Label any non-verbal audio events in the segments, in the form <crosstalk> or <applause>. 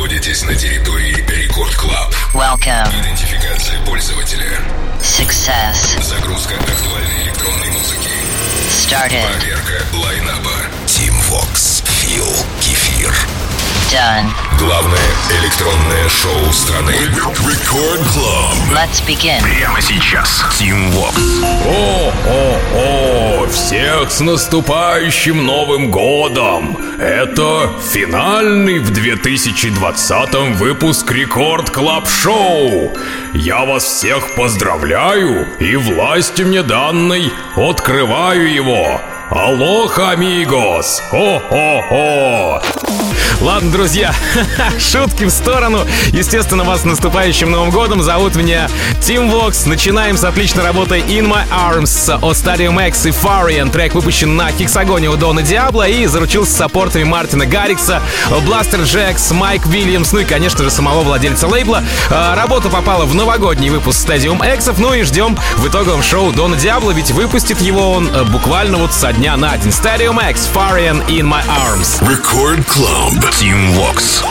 находитесь на территории Record Club. Welcome. Идентификация пользователя. Success. Загрузка актуальной электронной музыки. Started. Проверка лайнапа. Tim Vox. Фил. Кефир. Done. Главное электронное шоу страны. Record Club. Let's begin. Прямо сейчас. Tim Vox. О-о-о! Всех с наступающим Новым Годом! Это финальный в 2020 выпуск Record Club Show! Я вас всех поздравляю и власти мне данной открываю его! Алоха, амигос! О-о-о! Ладно, друзья, <laughs> шутки в сторону. Естественно, вас с наступающим Новым Годом. Зовут меня Тим Вокс. Начинаем с отличной работы In My Arms от Stadium X и Farian. Трек выпущен на Хексагоне у Дона Диабло и заручился саппортами Мартина Гаррикса, Бластер Джекс, Майк Вильямс, ну и, конечно же, самого владельца лейбла. А, Работа попала в новогодний выпуск Stadium X, ну и ждем в итоговом шоу Дона Диабло, ведь выпустит его он э, буквально вот со дня на день. Stadium X, Farian In My Arms. Рекорд Клаб. Team Vox.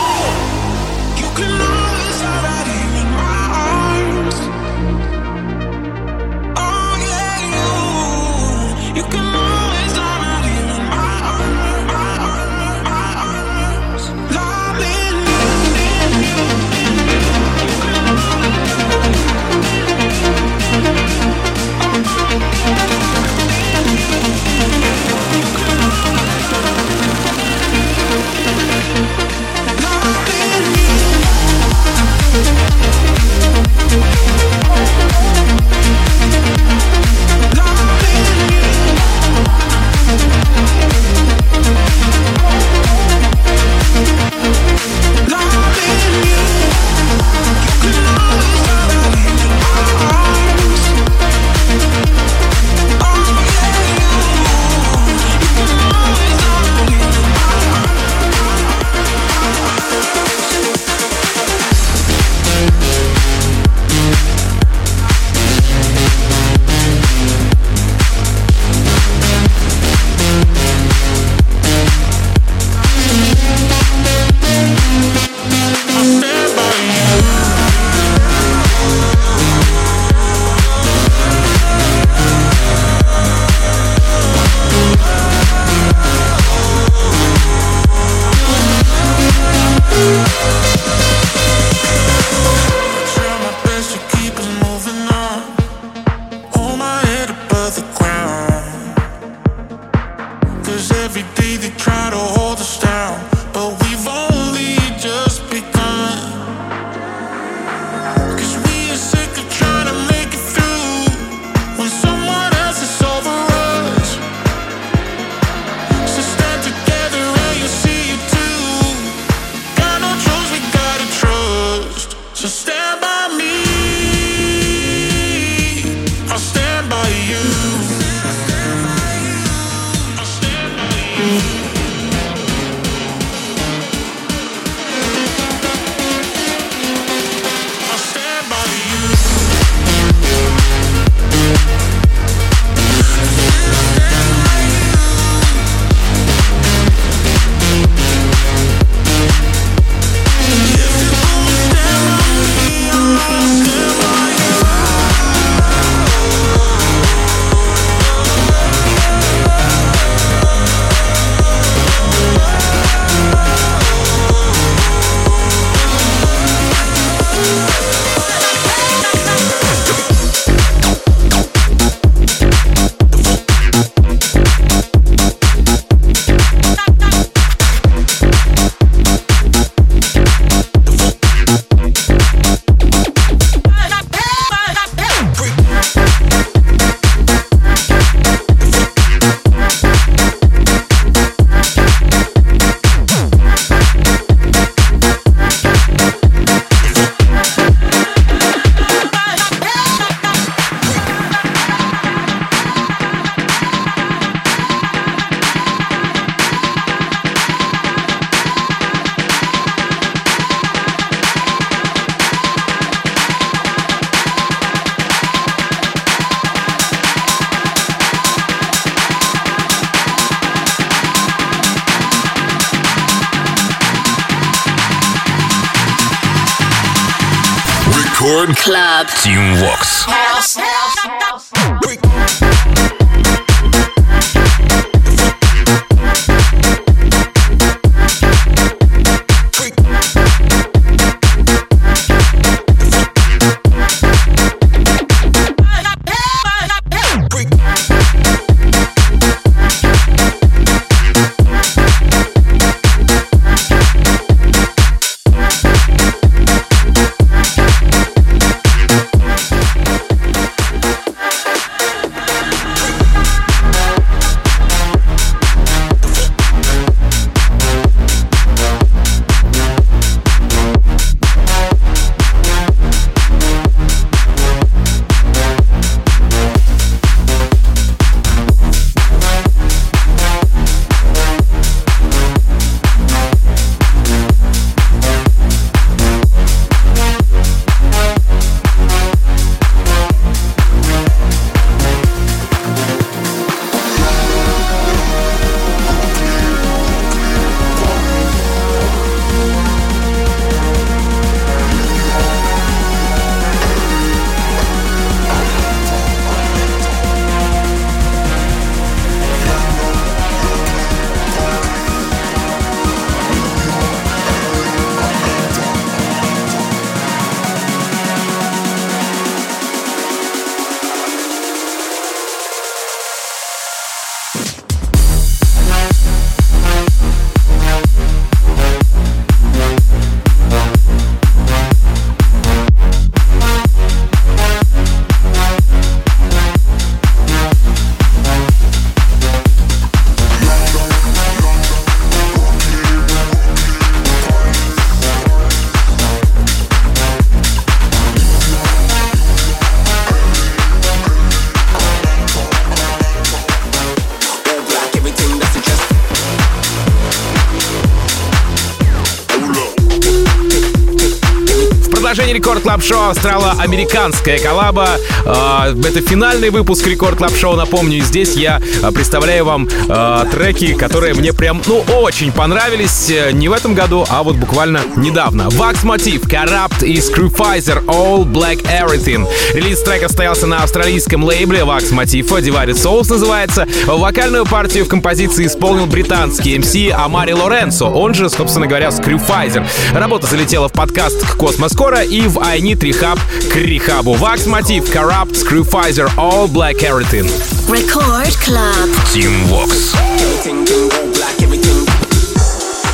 Продолжении Рекорд Клаб Шоу австрало-американская коллаба. Э, Это финальный выпуск Record Club Show. Напомню, и здесь я э, представляю вам э, треки, которые мне прям, ну, очень понравились. Э, Не в этом году, а вот буквально недавно. Wax Motif, Corrupt и Scrufizzer, All Black Everything. Релиз трека состоялся на австралийском лейбле Wax Motif, Divided Souls называется. Вокальную партию в композиции исполнил британский MC Амари Лоренцо, он же, собственно говоря, Scrufizzer. Работа залетела в подкаст к Космоскоро и в I Need Rehab к Рехабу. Wax Motif, Corrupt, Screwfizer, All Black Everything. Record Club. Team Vox. Everything, thing, all black, everything.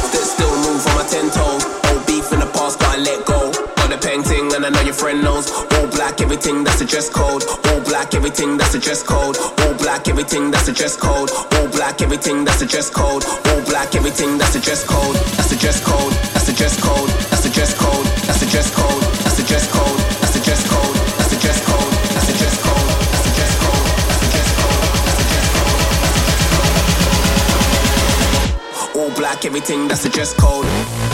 Still, still move on my ten toes. Old beef in the past, gotta let go. Got a painting, and I know your friend knows. All black, everything, that's a dress code. All black, everything, that's a dress code. All black, everything, that's a dress code. All black, everything, that's a dress code. All black, everything, that's a dress code. That's a dress code. That's a dress code. That's a dress code. That's a dress code. everything that's a dress code.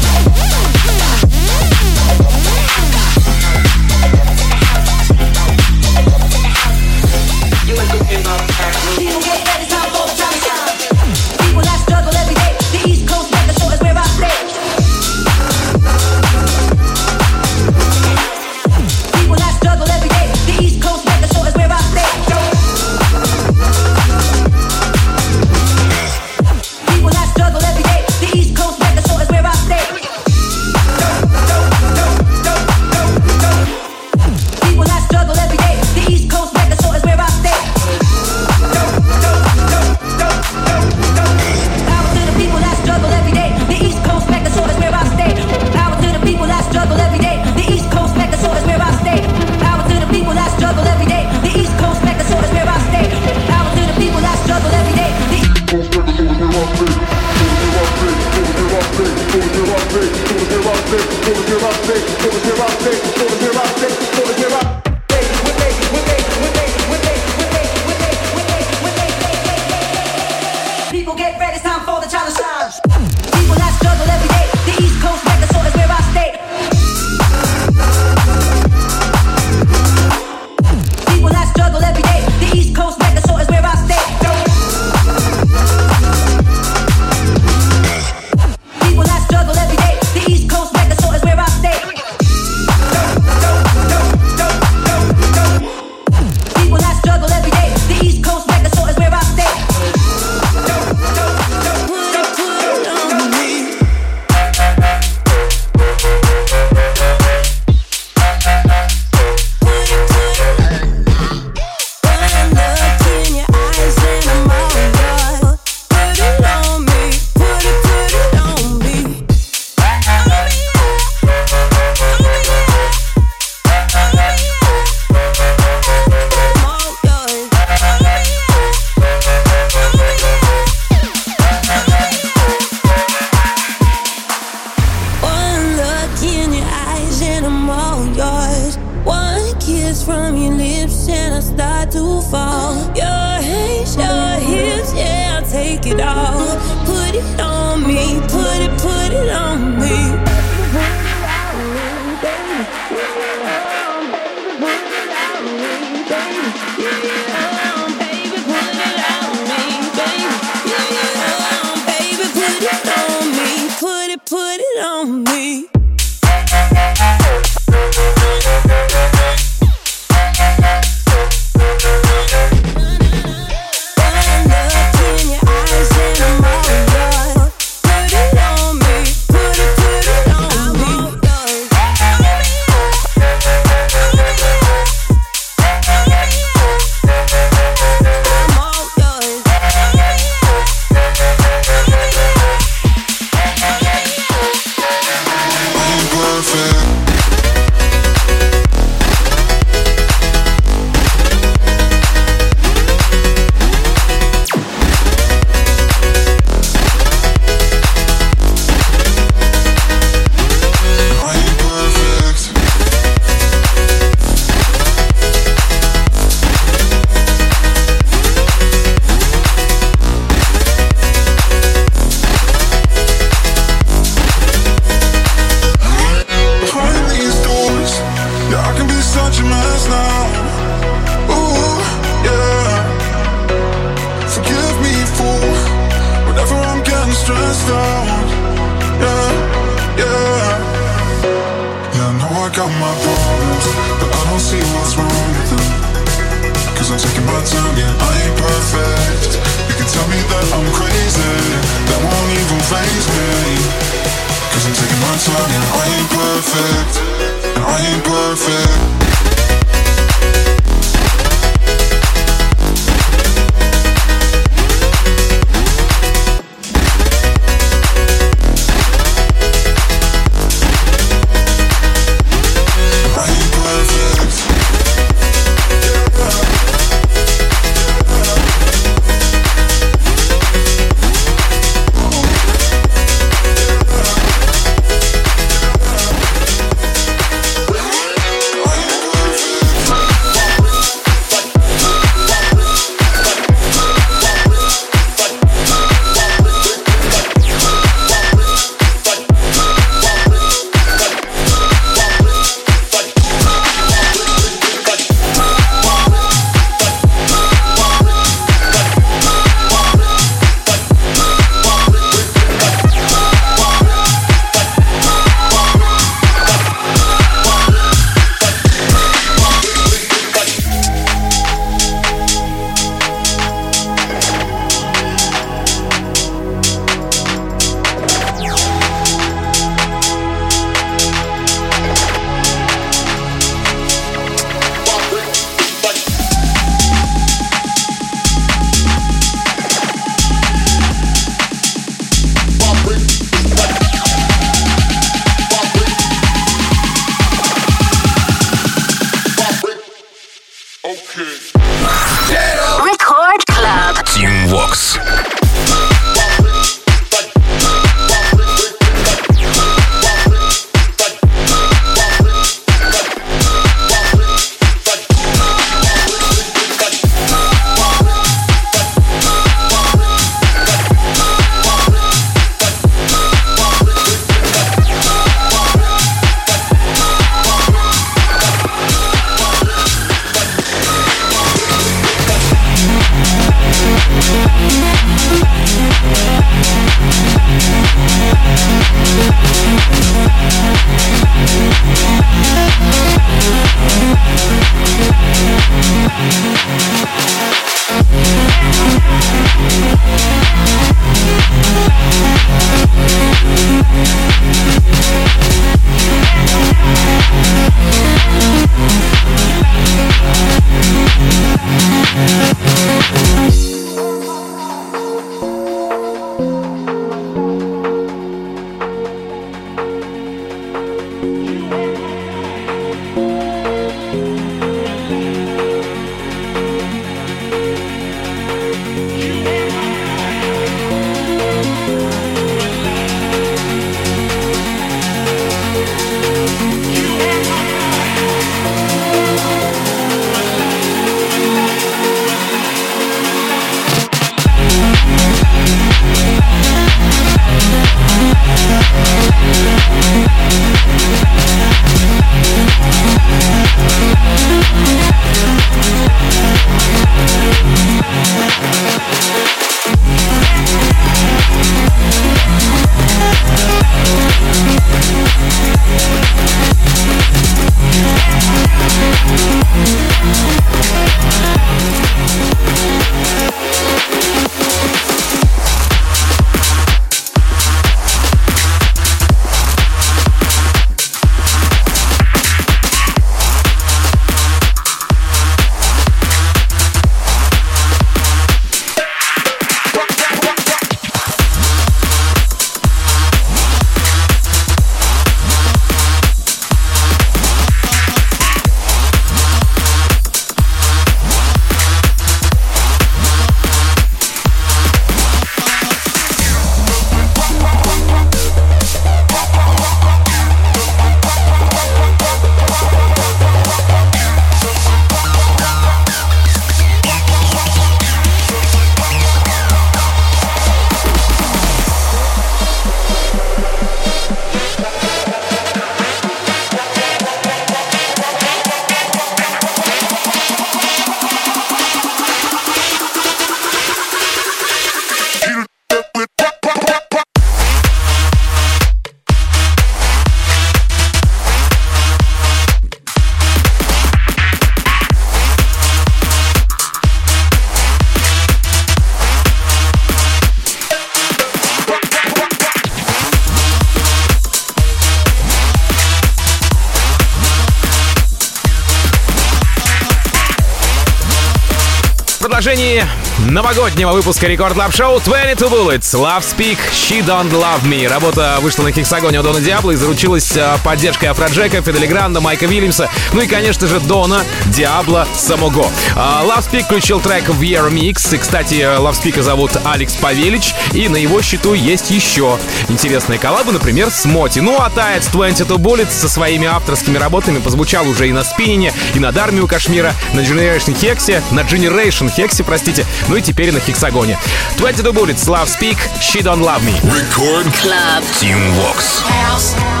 Новогоднего выпуска Record Club Show 22 Bullets Lovespeake She Don't Love Me. Работа вышла на Hexagon е у Дона Диабло и заручилась а, поддержкой Афроджека, Фидели Гранда, Майка Вильямса, ну и, конечно же, Дона Диабло самого. А, Lovespeake включил трек в Year Mix. И, кстати, Lovespeake зовут Алекс Павелич, и на его счету есть еще интересные коллабы, например, с MOTi. Ну а таец 22 Bullets со своими авторскими работами позвучал уже и на Spinnin' е, и на Dharma у KSHMR а, на Generation HEX е, на Generation HEX е, простите, ну и теперь на Hexagon е. 22 Bullets, Love Speak, She Don't Love Me. Рекорд Club. Team Vox. She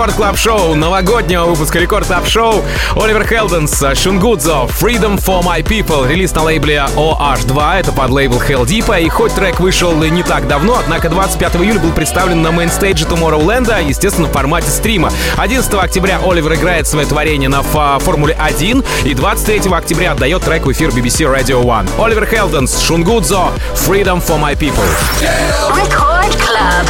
Record Club Show, новогоднего выпуска Record Club Show, Оливер Хелденс, Шунгудзо, Freedom for My People, релиз на лейбле OH2, это подлейбл Heldeep, и хоть трек вышел не так давно, однако 25 июля был представлен на mainstage е Tomorrowland, естественно, в формате стрима. 11 октября Оливер играет свое творение на Формуле 1, и 23 октября отдает трек в эфир BBC Radio 1. Оливер Хелденс, Шунгудзо, Freedom for My People. Record Club.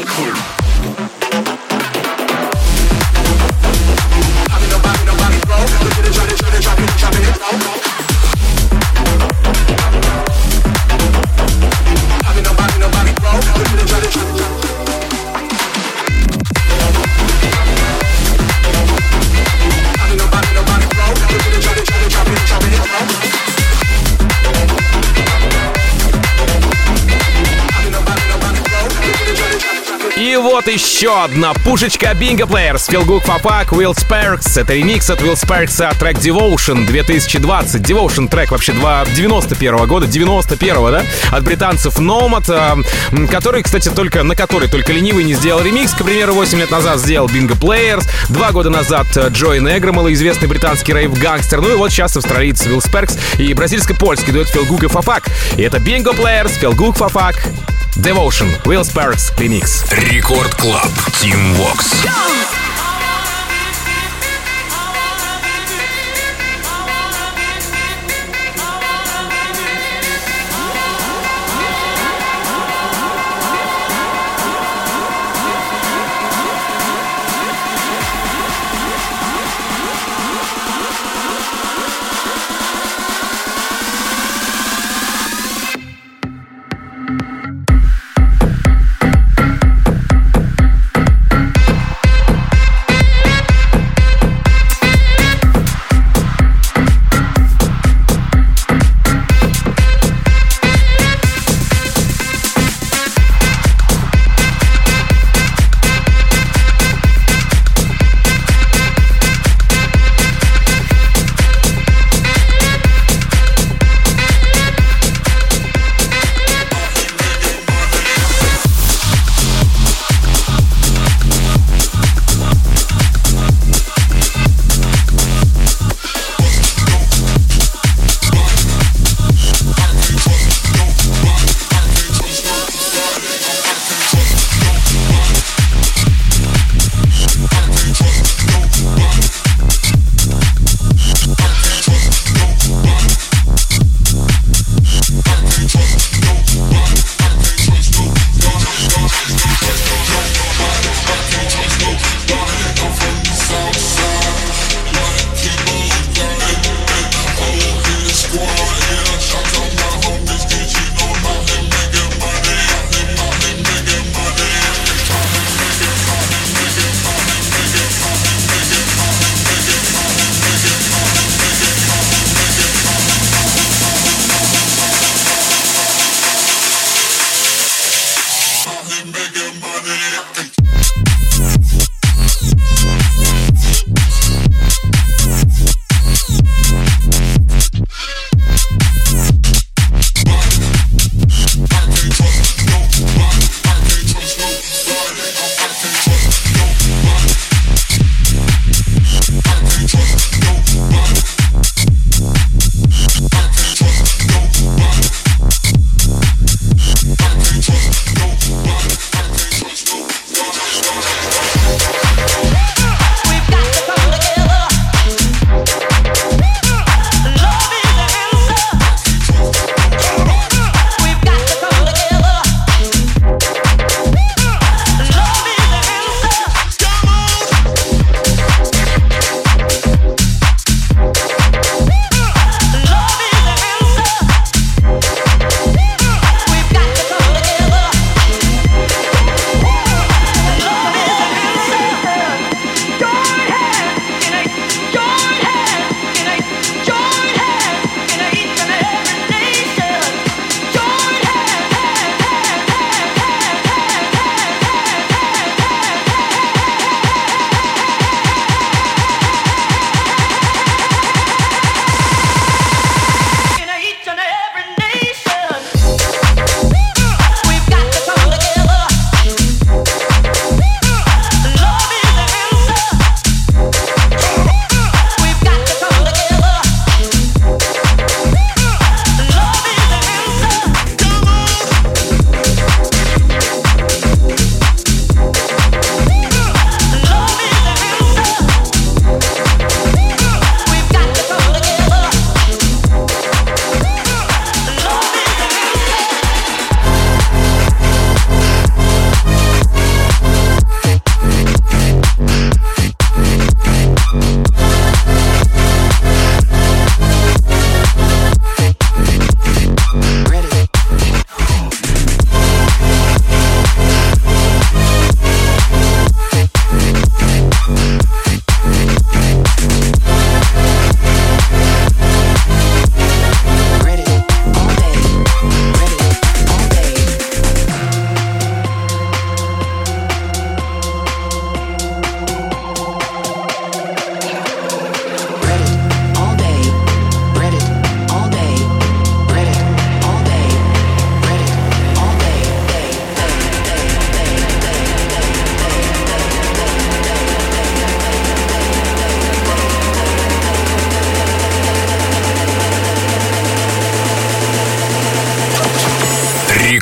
Molecule. Еще одна пушечка Bingo Players. Good Fapak, Will Sparks. Это ремикс от Will Sparks трек Devotion 2020. Devotion трек вообще 91 года, 91 да? От британцев Nomad, э, который, кстати, только на который только ленивый не сделал ремикс. К примеру, 8 лет назад сделал Bingo Players. Два года назад Джой Негро, малоизвестный британский рейв-гангстер. Ну и вот сейчас австралиец Will Sparks и бразильско-польский дуэт Good и Fapak. И это Bingo Players, Good Fapak, Devotion, Will Sparks, ремикс. Рекорд Клаб. Тим Вокс. it's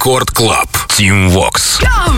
Рекорд Клаб. Тим Вокс. Go!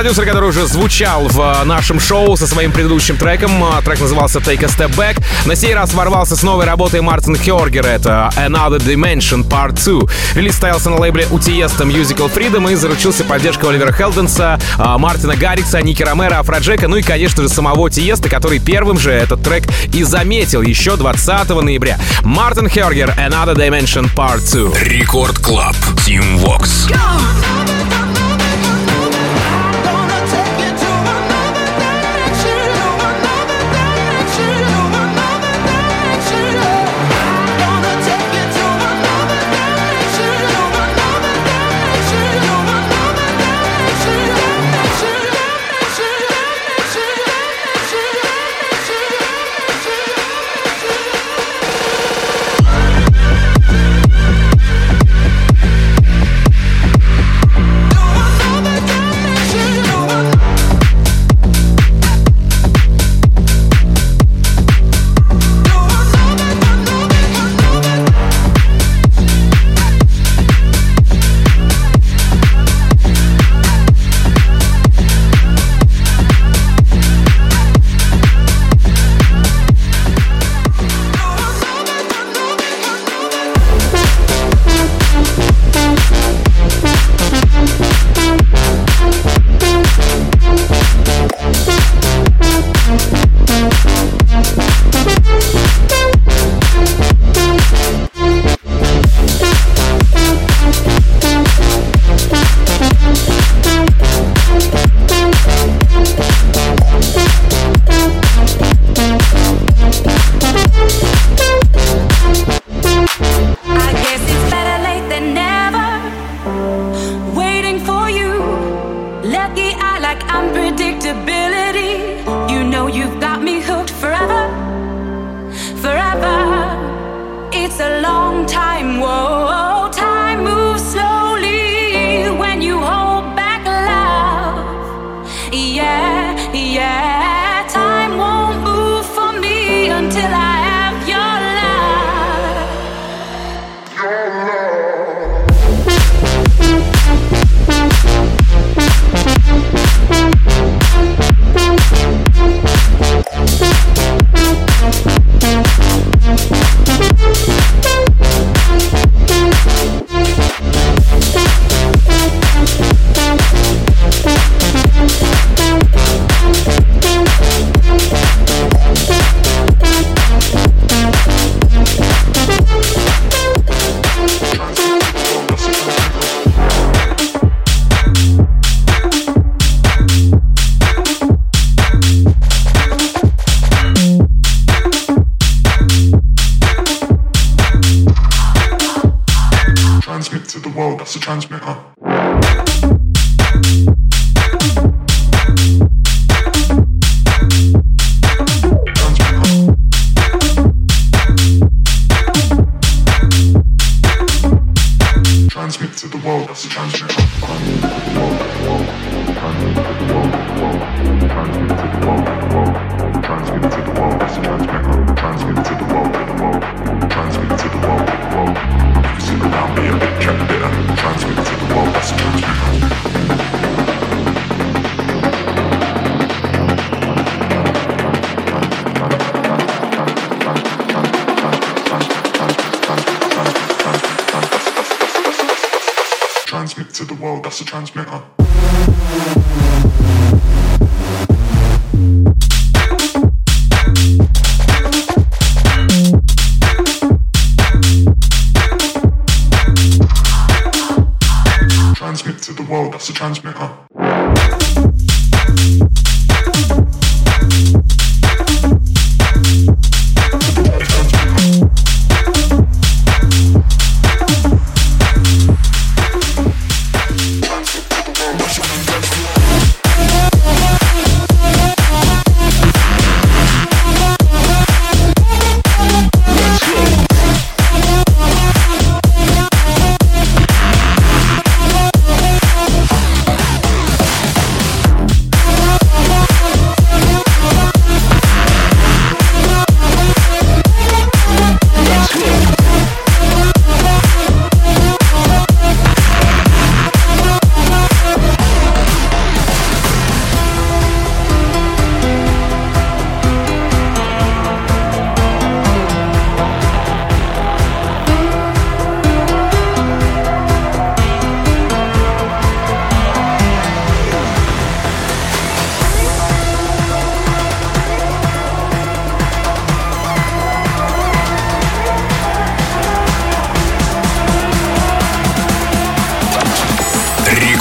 продюсер, который уже звучал в э, нашем шоу со своим предыдущим треком. Э, трек назывался Take a Step Back. На сей раз ворвался с новой работой Мартин Хёргер. Это Another Dimension Part 2. Релиз состоялся на лейбле UTS Musical Freedom и заручился поддержкой Оливера Хелденса, э, Мартина Гаррикса, Ники Ромера, Афроджека, ну и, конечно же, самого Тиеста, который первым же этот трек и заметил еще 20 ноября. Мартин Хергер Another Dimension Part 2. Record Club, Тим Вокс. Go!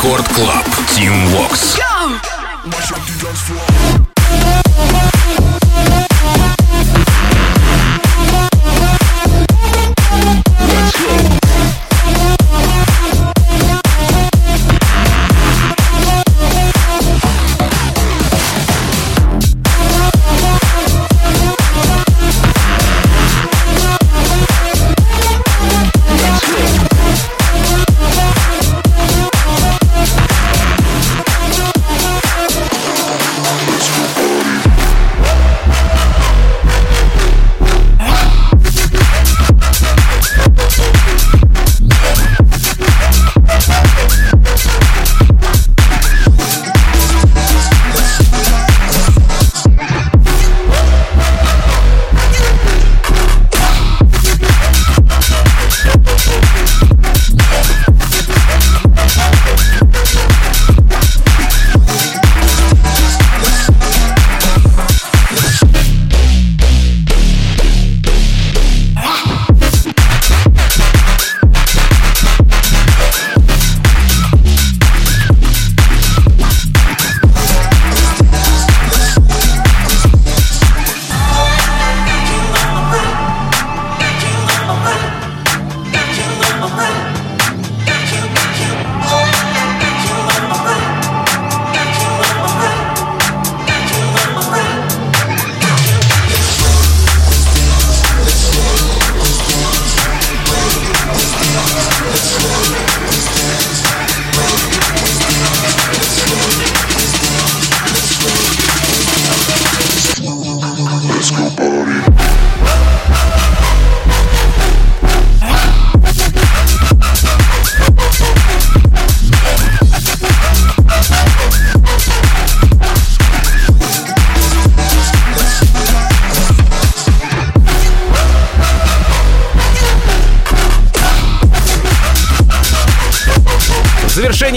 Рекорд Клаб. Тим Вокс.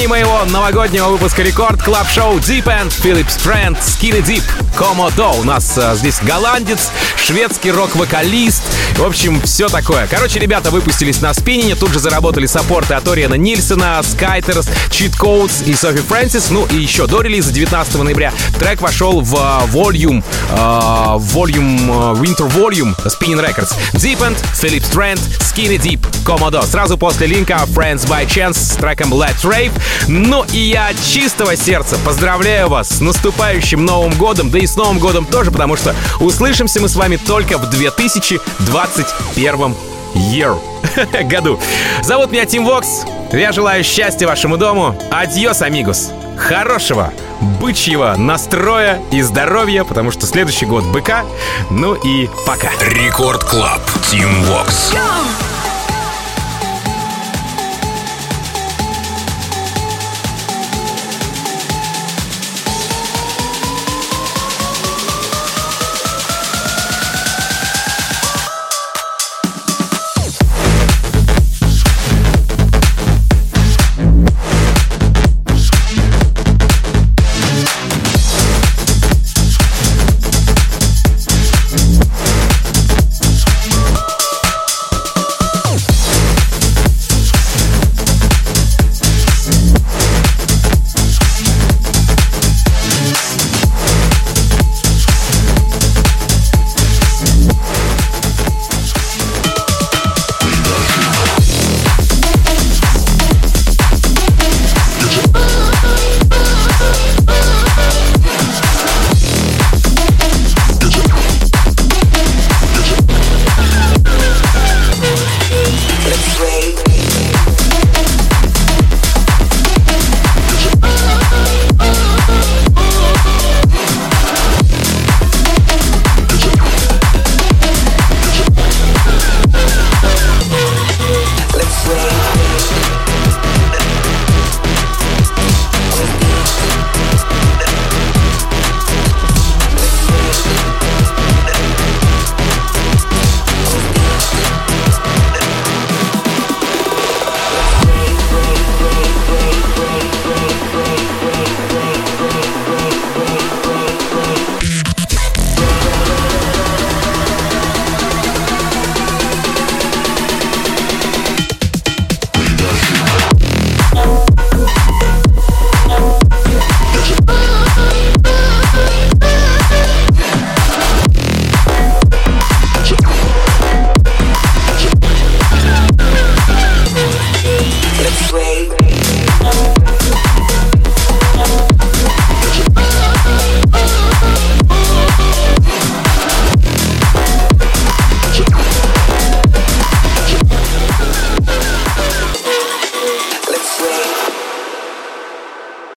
Завершении моего новогоднего выпуска Record Club Show Deepend, Philip Strand, Skinny Dip, Komodo. У нас а, здесь голландец, шведский рок-вокалист. В общем, все такое. Короче, ребята выпустились на Spinnin' е, тут же заработали саппорты от Орьяна Нильсена, Skyters, Cheat Codes и Софи Фрэнсис. Ну и еще до релиза 19 ноября трек вошел в а, Volume, а, Volume, а, Winter Volume Spinnin' Records. Deepend, Philip Strand, Skinny Dip, Komodo. Сразу после линка Friends by Chance с треком Let's Rave. Ну и я от чистого сердца поздравляю вас с наступающим Новым Годом, да и с Новым Годом тоже, потому что услышимся мы с вами только в 2021 year. <laughs> году. Зовут меня Tim Vox. Я желаю счастья вашему дому. Adiós, amigos. Хорошего бычьего настроя и здоровья, потому что следующий год быка. Ну и пока. Record Club. Tim Vox. Go!